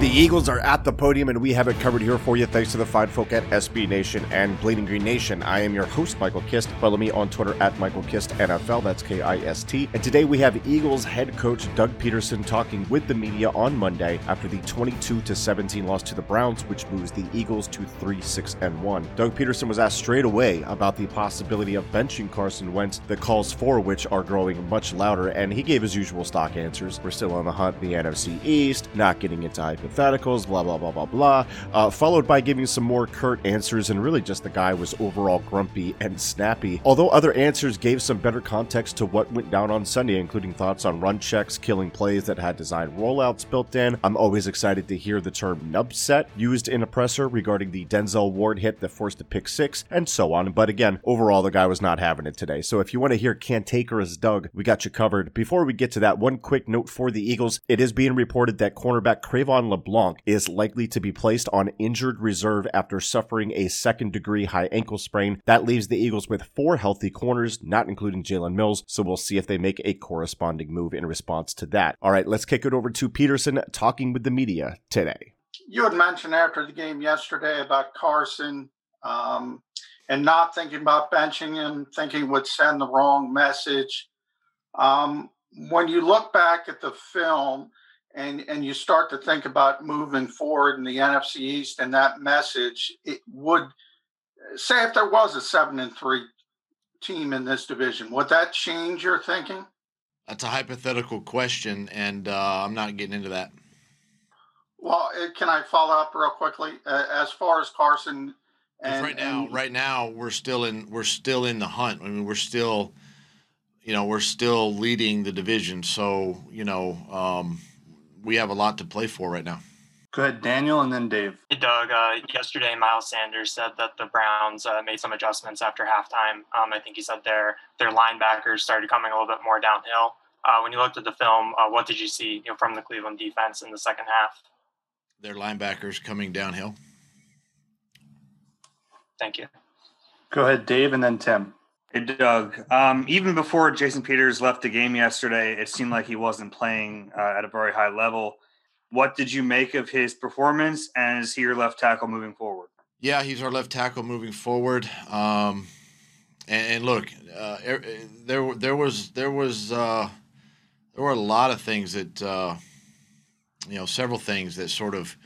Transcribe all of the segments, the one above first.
The Eagles are at the podium, and we have it covered here for you thanks to the fine folk at SB Nation and Bleeding Green Nation. I am your host, Michael Kist. Follow me on Twitter at Michael Kist NFL. That's K I S T. And today we have Eagles head coach Doug Pederson talking with the media on Monday after the 22 17 loss to the Browns, which moves the Eagles to 3 6 and 1. Doug Pederson was asked straight away about the possibility of benching Carson Wentz, the calls for which are growing much louder, and he gave his usual stock answers. We're still on the hunt the NFC East, not getting into hypotheticals hypotheticals, blah, blah, blah, blah, blah, uh, followed by giving some more curt answers, and really just the guy was overall grumpy and snappy. Although other answers gave some better context to what went down on Sunday, including thoughts on run checks, killing plays that had design rollouts built in. I'm always excited to hear the term nub set used in a presser regarding the Denzel Ward hit that forced a pick six, and so on. But again, overall, the guy was not having it today. So if you want to hear cantankerous Doug, we got you covered. Before we get to that, one quick note for the Eagles. It is being reported that cornerback Cre'Von LeBlanc is likely to be placed on injured reserve after suffering a second degree high ankle sprain. That leaves the Eagles with four healthy corners, not including Jalen Mills. So we'll see if they make a corresponding move in response to that. All right, let's kick it over to Pederson talking with the media today. You had mentioned after the game yesterday about Carson um, and not thinking about benching him, thinking would send the wrong message. Um, when you look back at the film, and and you start to think about moving forward in the NFC East and that message, it would say if there was a seven and three team in this division, would that change your thinking? That's a hypothetical question, and uh, I'm not getting into that. Well, uh, can I follow up real quickly? Uh, as far as Carson, and, right now, and, right now we're still in we're still in the hunt. I mean, we're still, you know, we're still leading the division. So you know. Um, we have a lot to play for right now. Go ahead, Daniel, and then Dave. Hey, Doug. Uh, yesterday, Miles Sanders said that the Browns uh, made some adjustments after halftime. Um, I think he said their their linebackers started coming a little bit more downhill. Uh, when you looked at the film, uh, what did you see you know, from the Cleveland defense in the second half? Their linebackers coming downhill. Thank you. Go ahead, Dave, and then Tim. Hey, Doug. Um, even before Jason Peters left the game yesterday, it seemed like he wasn't playing uh, at a very high level. What did you make of his performance, and is he your left tackle moving forward? Yeah, he's our left tackle moving forward. Um, and, and, look, uh, er, there there was there was uh, there were a lot of things that uh, you know, several things that sort of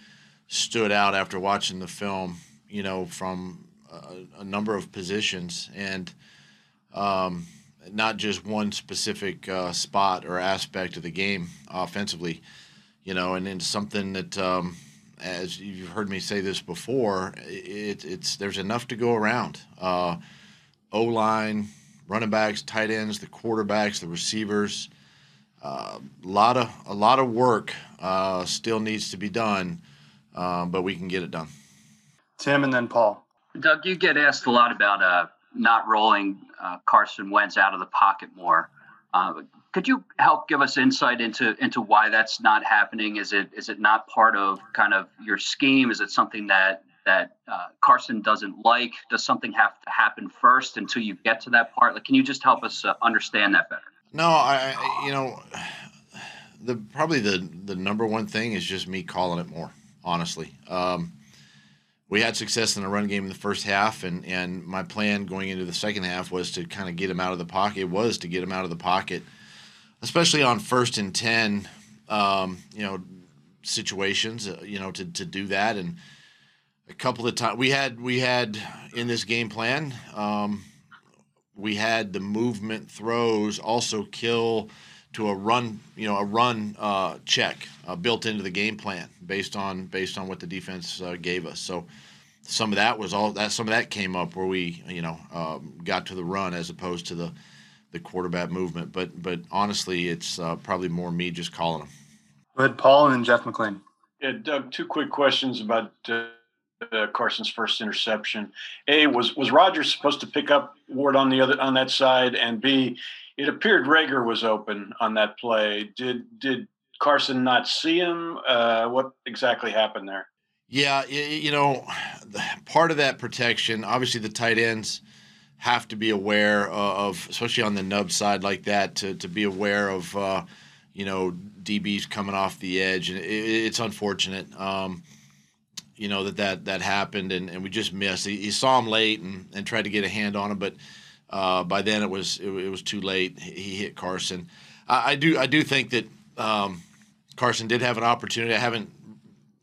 stood out after watching the film. You know, from a, a number of positions and um, not just one specific uh, spot or aspect of the game offensively, you know, and then something that, um, as you've heard me say this before, it, it's there's enough to go around. Uh, o line, running backs, tight ends, the quarterbacks, the receivers. A uh, lot of a lot of work uh, still needs to be done, um, but we can get it done. Tim and then Paul. Doug, you get asked a lot about uh, not rolling uh, Carson Wentz out of the pocket more. Uh, could you help give us insight into into why that's not happening? Is it is it not part of kind of your scheme? Is it something that that uh, Carson doesn't like? Does something have to happen first until you get to that part? Like, can you just help us uh, understand that better? No, I you know the probably the the number one thing is just me calling it more. Honestly, um, we had success in the run game in the first half, and and my plan going into the second half was to kind of get him out of the pocket. Was to get him out of the pocket, especially on first and ten. Um, you know, situations. Uh, you know, to to do that and a couple of times we had we had in this game plan um, we had the movement throws also kill to a run you know a run uh, check uh, built into the game plan based on based on what the defense uh, gave us. So some of that was all that some of that came up where we you know um, got to the run as opposed to the the quarterback movement. But but honestly it's uh, probably more me just calling them. Go ahead paul and then jeff mclane yeah doug two quick questions about uh, uh, Carson's first interception. A was was Rodgers supposed to pick up Ward on the other on that side, and B, it appeared Reagor was open on that play. Did did Carson not see him? Uh, what exactly happened there? Yeah, you know, part of that protection, obviously, the tight ends have to be aware of, especially on the nub side like that, to to be aware of, uh, you know, DBs coming off the edge, and it, it's unfortunate. Um, you know that that that happened and, and we just missed. He, he saw him late and, and tried to get a hand on him, but uh, by then it was it, it, was too late. He hit Carson. I, I do I do think that um, Carson did have an opportunity. I haven't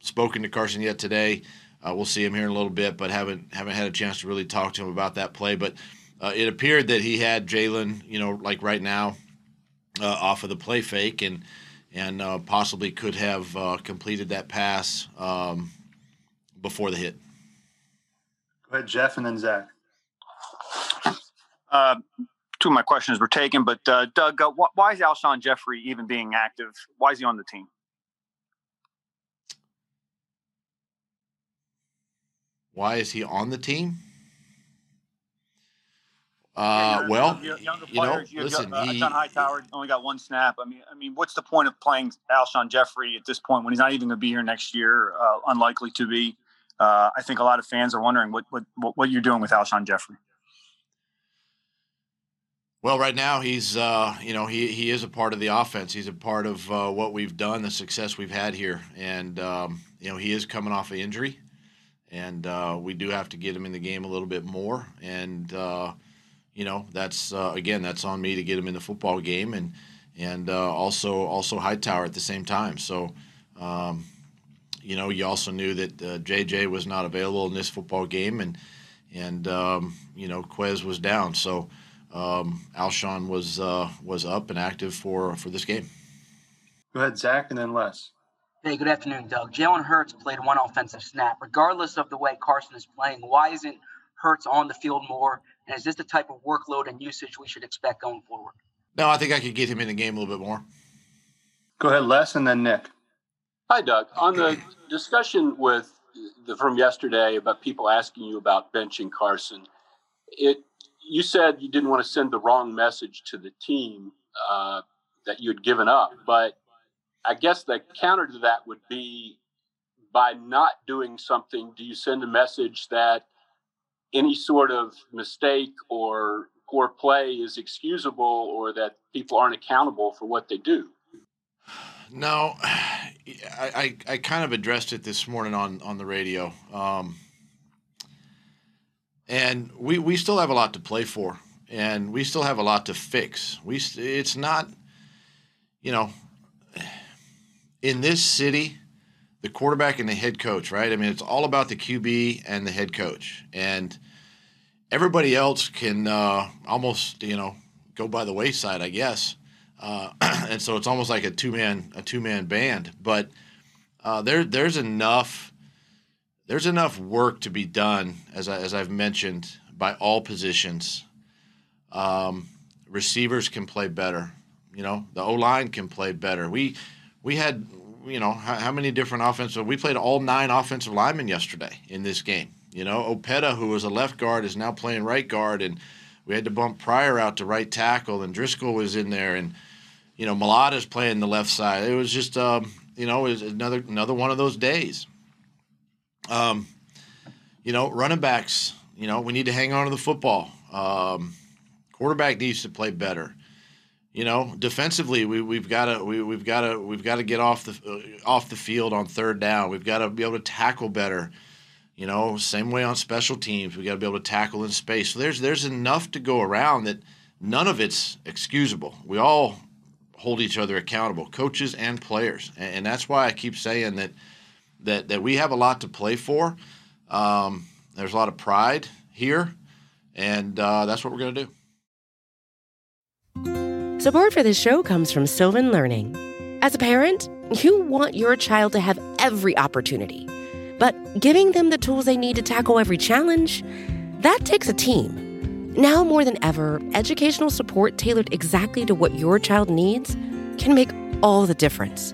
spoken to Carson yet today. Uh, we'll see him here in a little bit, but haven't haven't had a chance to really talk to him about that play. But uh, it appeared that he had Jalen, you know, like right now, uh, off of the play fake and and uh, possibly could have uh, completed that pass. Um, before the hit. Go ahead, Jeff, and then Zach. Uh, two of my questions were taken, but uh, Doug, uh, wh- why is Alshon Jeffery even being active? Why is he on the team? Why is he on the team? Uh, well, younger you know, listen, uh, he, John Hightower only got one snap. I mean, I mean, what's the point of playing Alshon Jeffery at this point when he's not even going to be here next year? Uh, unlikely to be uh, I think a lot of fans are wondering what what what you're doing with Alshon Jeffery. Well, right now he's uh, you know he he is a part of the offense. He's a part of uh, what we've done, the success we've had here, and um, you know he is coming off an injury, and uh, we do have to get him in the game a little bit more. And uh, you know that's uh, again that's on me to get him in the football game, and and uh, also also Hightower at the same time. So. Um, you know, you also knew that JJ was not available in this football game, and and um, you know Quez was down, so um, Alshon was uh, was up and active for for this game. Go ahead, Zach, and then Les. Hey, good afternoon, Doug. Jalen Hurts played one offensive snap. Regardless of the way Carson is playing, why isn't Hurts on the field more? And is this the type of workload and usage we should expect going forward? No, I think I could get him in the game a little bit more. Go ahead, Les, and then Nick. Hi, Doug. On the discussion with the, from yesterday about people asking you about benching Carson, it you said you didn't want to send the wrong message to the team uh, that you had given up, but I guess the counter to that would be by not doing something. Do you send a message that any sort of mistake or poor play is excusable, or that people aren't accountable for what they do? No, I, I, I, kind of addressed it this morning on, on the radio. Um, and we, we still have a lot to play for, and we still have a lot to fix. We It's not, you know, in this city, the quarterback and the head coach, right? I mean, it's all about the QB and the head coach. And everybody else can uh, almost, you know, go by the wayside, I guess. Uh, and so it's almost like a two man a two man band. But uh, there there's enough there's enough work to be done as I, as I've mentioned by all positions. Um, receivers can play better. You know the O line can play better. We we had you know how, how many different offensive we played all nine offensive linemen yesterday in this game. You know Opeta who was a left guard is now playing right guard and we had to bump Pryor out to right tackle, and Driscoll was in there, and you know, Mailata's playing the left side. It was just, um, you know, it another another one of those days. Um, you know, running backs. You know, we need to hang on to the football. Um, quarterback needs to play better. you know, defensively, we, we've got to we, we've got to we've got to get off the uh, off the field on third down. We've got to be able to tackle better. You know, same way on special teams. We got to be able to tackle in space. So there's there's enough to go around that none of it's excusable. We all hold each other accountable, coaches and players, and, and that's why I keep saying that that that we have a lot to play for. Um, there's a lot of pride here, and uh, that's what we're going to do. Support for this show comes from Sylvan Learning. As a parent, you want your child to have every opportunity, but giving them the tools they need to tackle every challenge, that takes a team. Now more than ever, educational support tailored exactly to what your child needs can make all the difference.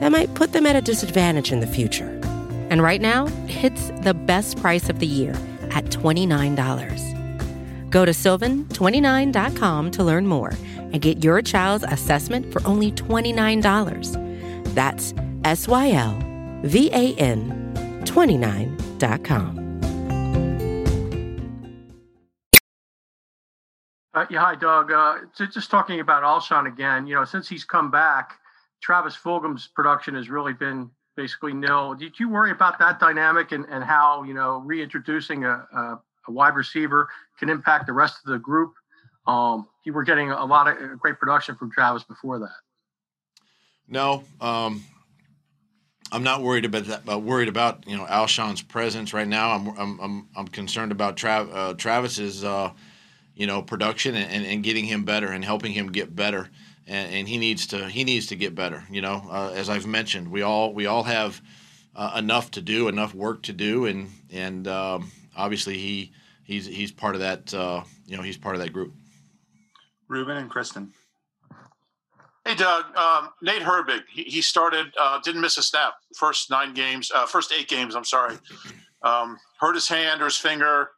that might put them at a disadvantage in the future. And right now, it's the best price of the year at $29. Go to sylvan29.com to learn more and get your child's assessment for only $29. That's S Y L V A N 29.com. Uh, yeah, hi, Doug. Uh, just talking about Alshon again. You know, since he's come back, Travis Fulgham's production has really been basically nil. Did you worry about that dynamic and, and how you know reintroducing a, a, a wide receiver can impact the rest of the group? Um, you were getting a lot of uh, great production from Travis before that. No, um, I'm not worried about that. But worried about you know Alshon's presence right now. I'm I'm I'm, I'm concerned about Trav, uh, Travis's. Uh, you know, production and, and getting him better and helping him get better. And, and he needs to he needs to get better. You know, uh, as I've mentioned, we all we all have uh, enough to do, enough work to do, and and um, obviously he he's he's part of that. Uh, you know, he's part of that group. Ruben and Kristen. Hey, Doug. Um, Nate Herbig. He, he started. Uh, didn't miss a snap. First nine games. Uh, first eight games. I'm sorry. Um, hurt his hand or his finger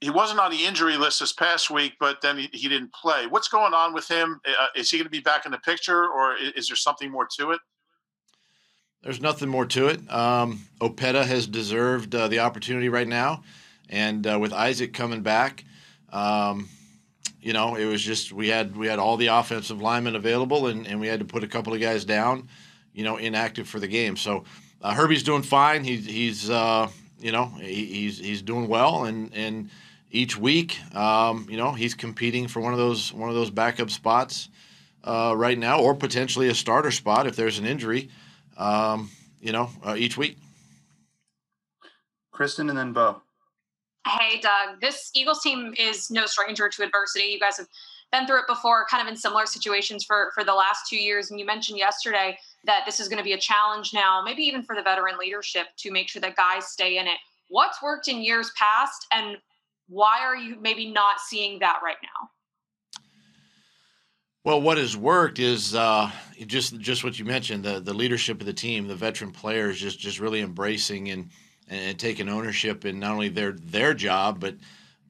he wasn't on the injury list this past week, but then he, he didn't play. What's going on with him? Uh, is he going to be back in the picture, or is, is, there something more to it? There's nothing more to it. Um, Opeta has deserved uh, the opportunity right now, and uh, with Isaac coming back, um, you know, it was just we had we had all the offensive linemen available, and, and we had to put a couple of guys down, you know, inactive for the game. So uh, Herbie's doing fine. He's he's uh, you know he, he's he's doing well, and and each week. Um, you know, he's competing for one of those one of those backup spots uh, right now, or potentially a starter spot if there's an injury. Um, you know, uh, each week. Kristen and then Bo. Hey, Doug. This Eagles team is no stranger to adversity. You guys have been through it before, kind of in similar situations for for the last two years. And you mentioned yesterday that this is going to be a challenge now, maybe even for the veteran leadership to make sure that guys stay in it. What's worked in years past, and why are you maybe not seeing that right now? Well, what has worked is uh, just just what you mentioned the the leadership of the team, the veteran players just just really embracing and and, taking ownership in not only their their job but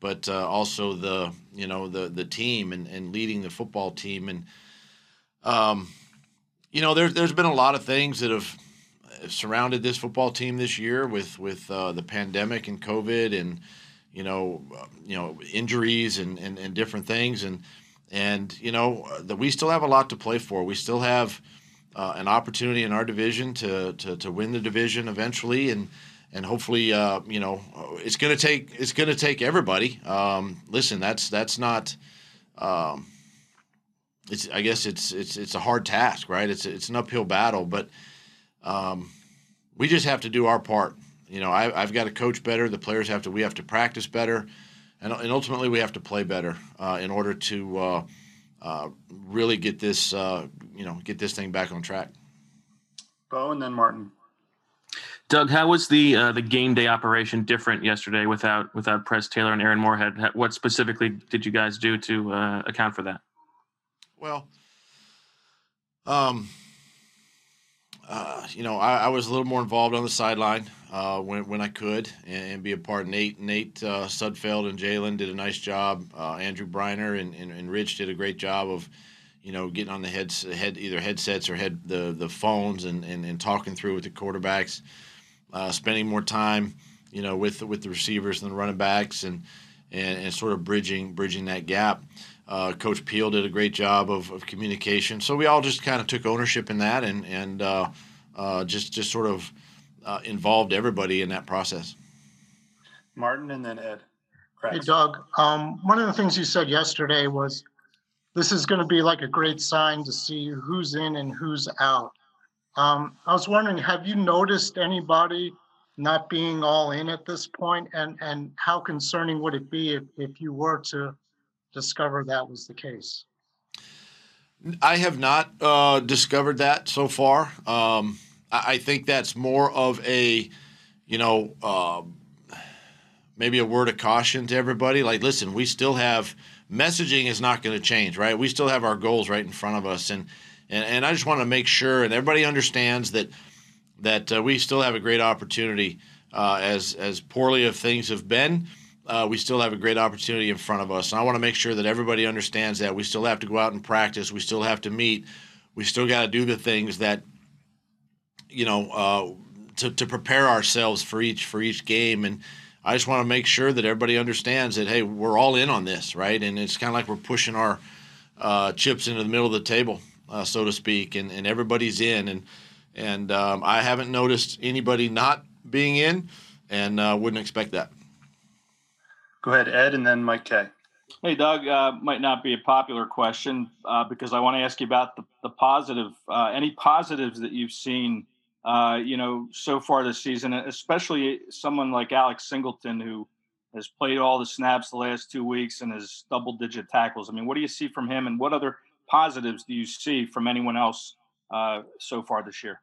but uh, also the you know the the team and, and leading the football team and um, you know there's there's been a lot of things that have surrounded this football team this year with with uh, the pandemic and COVID and you know, uh, you know, injuries and, and, and different things, and and you know that we still have a lot to play for. We still have uh, an opportunity in our division to, to to win the division eventually, and and hopefully, uh, you know, it's going to take it's going to take everybody. Um, listen, that's that's not. Um, it's I guess it's it's it's a hard task, right? It's it's an uphill battle, but um, we just have to do our part you know, I, have got to coach better. The players have to. We have to practice better, and, and ultimately we have to play better uh, in order to uh, uh, really get this, uh, you know, get this thing back on track. Bo and then Martin. Doug, how was the uh, the game day operation different yesterday without without Press Taylor and Aaron Moorehead? What specifically did you guys do to uh, account for that? Well, um, uh, you know, I, I, was a little more involved on the sideline uh, when when I could and, and, be a part. Nate Nate uh, Sudfeld and Jalen did a nice job. Uh, Andrew Breiner and, and, and, Rich did a great job of, you know, getting on the heads head either headsets or head the the phones and, and, and talking through with the quarterbacks, uh, spending more time, you know, with with the receivers and the running backs and and, and sort of bridging bridging that gap. Uh, Coach Peel did a great job of, of communication. So we all just kind of took ownership in that and and uh, uh, just just sort of uh, involved everybody in that process. Martin and then Ed. Hey Doug, um, one of the things you said yesterday was this is going to be like a great sign to see who's in and who's out. Um, I was wondering, have you noticed anybody not being all in at this point, and and how concerning would it be if, if you were to discover that was the case? I have not uh, discovered that so far. Um, I, I, think that's more of a, you know, uh, maybe a word of caution to everybody. Like, listen, we still have messaging is not going to change, right? We still have our goals right in front of us, and and, and I just want to make sure and everybody understands that that uh, we still have a great opportunity uh, as as poorly as things have been uh, we still have a great opportunity in front of us. And I want to make sure that everybody understands that we still have to go out and practice. We still have to meet. We still got to do the things that, you know, uh, to, to prepare ourselves for each for each game. And I just want to make sure that everybody understands that hey, we're all in on this, right? And it's kind of like we're pushing our uh, chips into the middle of the table, uh, so to speak, and, and everybody's in. And and um, I haven't noticed anybody not being in, and uh, wouldn't expect that. Go ahead, Ed, and then Mike K. Hey, Doug. Uh, might not be a popular question uh, because I want to ask you about the, the positive. Uh, any positives that you've seen, uh, you know, so far this season, especially someone like Alex Singleton who has played all the snaps the last two weeks and has double-digit tackles. I mean, what do you see from him, and what other positives do you see from anyone else uh, so far this year?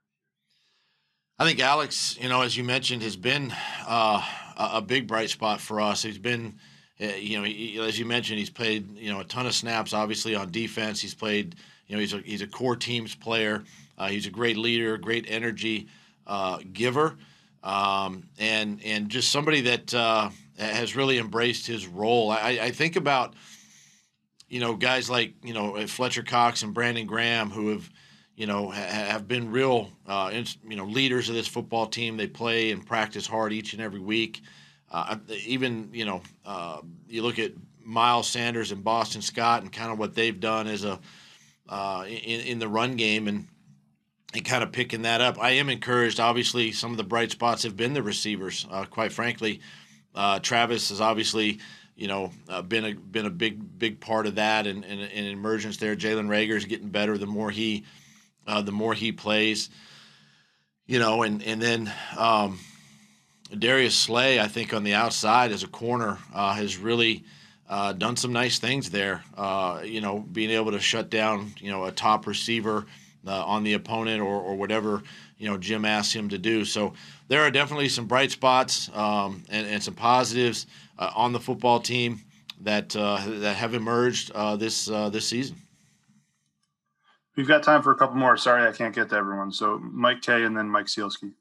I think Alex, you know, as you mentioned, has been uh, a big bright spot for us. He's been, uh, you know, he, as you mentioned, he's played, you know, a ton of snaps. Obviously on defense, he's played. You know, he's a he's a core teams player. Uh, he's a great leader, great energy uh, giver, um, and and just somebody that uh, has really embraced his role. I, I think about, you know, guys like you know Fletcher Cox and Brandon Graham who have you know, ha- have been real, uh, you know, leaders of this football team. They play and practice hard each and every week. Uh, even, you know, uh, you look at Miles Sanders and Boston Scott and kind of what they've done as a uh, in, in the run game and and kind of picking that up. I am encouraged. Obviously, some of the bright spots have been the receivers. Uh, quite frankly, uh, Travis has obviously you know, uh, been a been a big big part of that and, and, and emergence there. Jalen Reagor is getting better the more he uh, the more he plays. You know, and and then um, Darius Slay, I think on the outside as a corner, uh, has really uh, done some nice things there. Uh, you know, being able to shut down you know a top receiver uh, on the opponent or or whatever you know Jim asks him to do. So there are definitely some bright spots um, and, and, some positives uh, on the football team that that have emerged this this season. We've got time for a couple more. Sorry, I can't get to everyone. So Mike K and then Mike Sielski.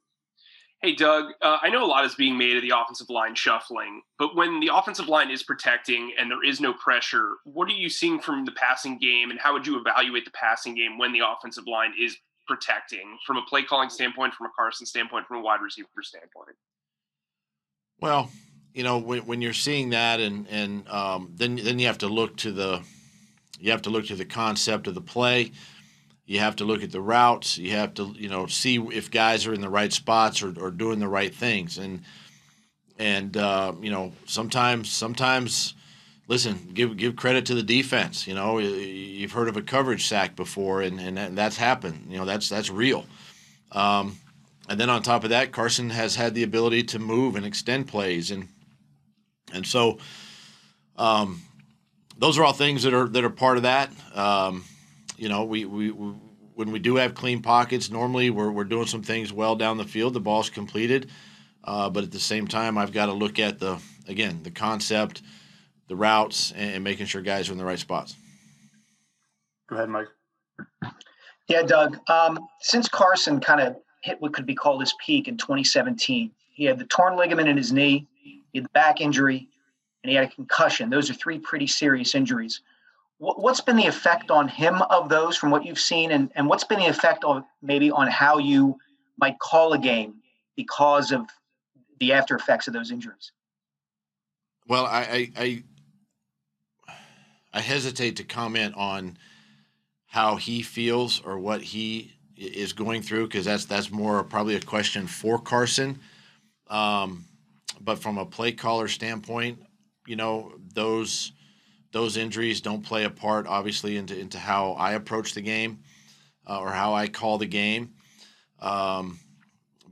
Hey, Doug, uh, I know a lot is being made of the offensive line shuffling, but when the offensive line is protecting and there is no pressure, what are you seeing from the passing game, and how would you evaluate the passing game when the offensive line is protecting from a play calling standpoint, from a Carson standpoint, from a wide receiver standpoint? Well, you know, when, when you're seeing that, and and um, then then you have to look to the you have to look to the concept of the play you have to look at the routes. You have to, you know, see if guys are in the right spots or, or doing the right things. And and uh, you know, sometimes sometimes, listen, give give credit to the defense. You know, you've heard of a coverage sack before, and and that's happened. You know, that's that's real. Um, and then on top of that, Carson has had the ability to move and extend plays, and and so um, those are all things that are that are part of that. Um, you know, we, we, we, when we do have clean pockets, normally we're, we're doing some things well down the field. The ball's completed, uh, but at the same time, I've got to look at the again the concept, the routes, and, and making sure guys are in the right spots. Go ahead, Mike. Yeah, Doug. Um, since Carson kind of hit what could be called his peak in 2017, he had the torn ligament in his knee, he had the back injury, and he had a concussion. Those are three pretty serious injuries. What's been the effect on him of those from what you've seen, and, and what's been the effect of maybe on how you might call a game because of the after effects of those injuries? Well, I, I, I, I hesitate to comment on how he feels or what he is going through because that's that's more probably a question for Carson. Um, but from a play caller standpoint, you know those those injuries don't play a part obviously into into how I approach the game uh, or how I call the game. Um,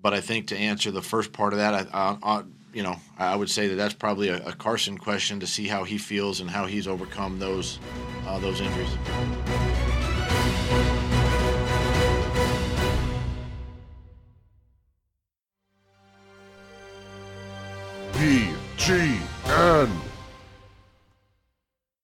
but I think to answer the first part of that, I, I, I you know I would say that that's probably a, a, Carson question to see how he feels and how he's overcome those uh, those injuries.